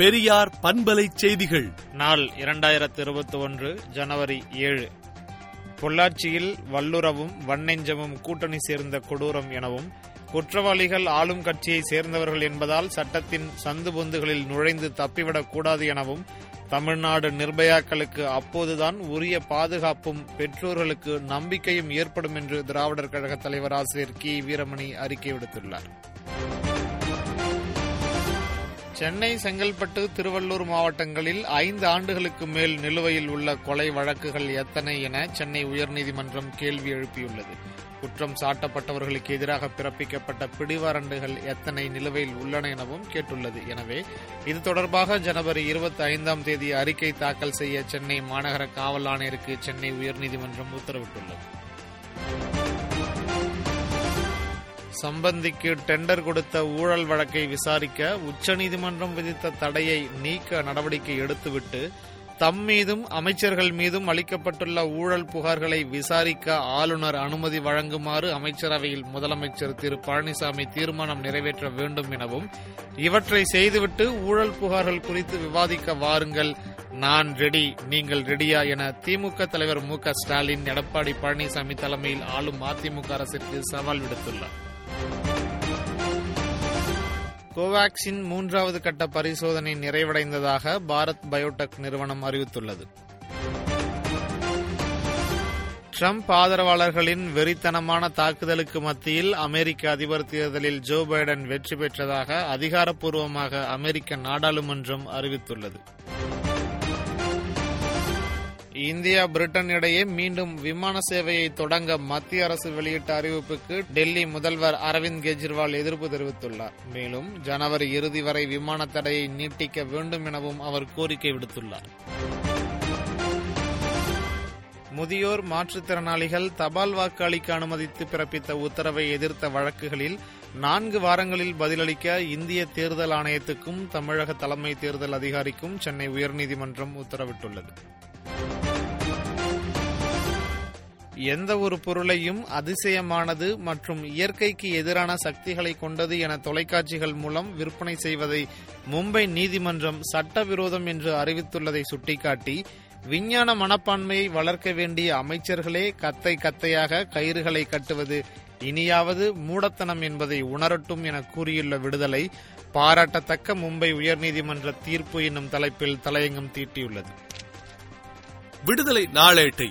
பெரியார் பண்பலை செய்திகள். நாள் இரண்டாயிரத்து இருபத்தி ஒன்று ஜனவரி ஏழு. பொள்ளாச்சியில் வல்லுறவும் வன்னெஞ்சமும் கூட்டணி சேர்ந்த கொடூரம் எனவும் குற்றவாளிகள் ஆளும் கட்சியை சேர்ந்தவர்கள் என்பதால் சட்டத்தின் சந்து பொந்துகளில் நுழைந்து தப்பிவிடக் கூடாது எனவும் தமிழ்நாடு நிர்பயாக்களுக்கு அப்போதுதான் உரிய பாதுகாப்பும் பெற்றோர்களுக்கு நம்பிக்கையும் ஏற்படும் என்று திராவிடர் கழக தலைவர் ஆசிரியர் கி. வீரமணி அறிக்கை விடுத்துள்ளார். சென்னை செங்கல்பட்டு திருவள்ளூர் மாவட்டங்களில் ஐந்து ஆண்டுகளுக்கு மேல் நிலுவையில் உள்ள கொலை வழக்குகள் எத்தனை என சென்னை உயர்நீதிமன்றம் கேள்வி எழுப்பியுள்ளது. குற்றம் சாட்டப்பட்டவர்களுக்கு எதிராக பிறப்பிக்கப்பட்ட பிடிவாரண்டுகள் எத்தனை நிலுவையில் உள்ளன எனவும் கேட்டுள்ளது. எனவே இது தொடர்பாக ஜனவரி இருபத்தி ஐந்தாம் தேதி அறிக்கை தாக்கல் செய்ய சென்னை மாநகர காவல் ஆணையருக்கு சென்னை உயர்நீதிமன்றம் உத்தரவிட்டுள்ளது. சம்பந்திக்கு டெண்டர் கொடுத்த ஊழல் வழக்கை விசாரிக்க உச்சநீதிமன்றம் விதித்த தடையை நீக்க நடவடிக்கை எடுத்துவிட்டு தம் மீதும் அமைச்சர்கள் மீதும் அளிக்கப்பட்டுள்ள ஊழல் புகார்களை விசாரிக்க ஆளுநர் அனுமதி வழங்குமாறு அமைச்சரவையில் முதலமைச்சர் திரு பழனிசாமி தீர்மானம் நிறைவேற்ற வேண்டும் எனவும் இவற்றை செய்துவிட்டு ஊழல் புகார்கள் குறித்து விவாதிக்க வாருங்கள். நான் ரெடி நீங்கள் ரெடியா என திமுக தலைவர் மு க ஸ்டாலின் எடப்பாடி பழனிசாமி தலைமையில் ஆளும் அதிமுக அரசிற்கு சவால் விடுத்துள்ளார். கோவாக்சின் மூன்றாவது கட்ட பரிசோதனை நிறைவடைந்ததாக பாரத் பயோடெக் நிறுவனம் அறிவித்துள்ளது. ட்ரம்ப் ஆதரவாளர்களின் வெறித்தனமான தாக்குதலுக்கு மத்தியில் அமெரிக்க அதிபர் தேர்தலில் ஜோ பைடன் வெற்றி பெற்றதாக அதிகாரப்பூர்வமாக அமெரிக்க நாடாளுமன்றம் அறிவித்துள்ளது. இந்தியா பிரிட்டன் இடையே மீண்டும் விமான சேவையை தொடங்க மத்திய அரசு வெளியிட்ட அறிவிப்புக்கு டெல்லி முதல்வர் அரவிந்த் கெஜ்ரிவால் எதிர்ப்பு தெரிவித்துள்ளார். மேலும் ஜனவரி இறுதி வரை விமான தடையை நீட்டிக்க வேண்டும் எனவும் அவர் கோரிக்கை விடுத்துள்ளார். முதியோர் மாற்றுத்திறனாளிகள் தபால் வாக்கு அளிக்க அனுமதித்து பிறப்பித்த உத்தரவை எதிர்த்த வழக்குகளில் நான்கு வாரங்களில் பதிலளிக்க இந்திய தேர்தல் ஆணையத்துக்கும் தமிழக தலைமை தேர்தல் அதிகாரிக்கும் சென்னை உயர்நீதிமன்றம் உத்தரவிட்டுள்ளது. எந்த ஒரு பொருளையும் அதிசயமானது மற்றும் இயற்கைக்கு எதிரான சக்திகளை கொண்டது என தொலைக்காட்சிகள் மூலம் விற்பனை செய்வதை மும்பை நீதிமன்றம் சட்டவிரோதம் என்று அறிவித்துள்ளதை சுட்டிக்காட்டி விஞ்ஞான மனப்பான்மையை வளர்க்க வேண்டிய அமைச்சர்களே கத்தை கத்தையாக கயிறுகளை கட்டுவது இனியாவது மூடத்தனம் என்பதை உணரட்டும் என கூறியுள்ள விடுதலை பாராட்டத்தக்க மும்பை உயர்நீதிமன்ற தீர்ப்பு என்னும் தலைப்பில் தலையங்கம் தீட்டியுள்ளது. விடுதலை நாளேட்டை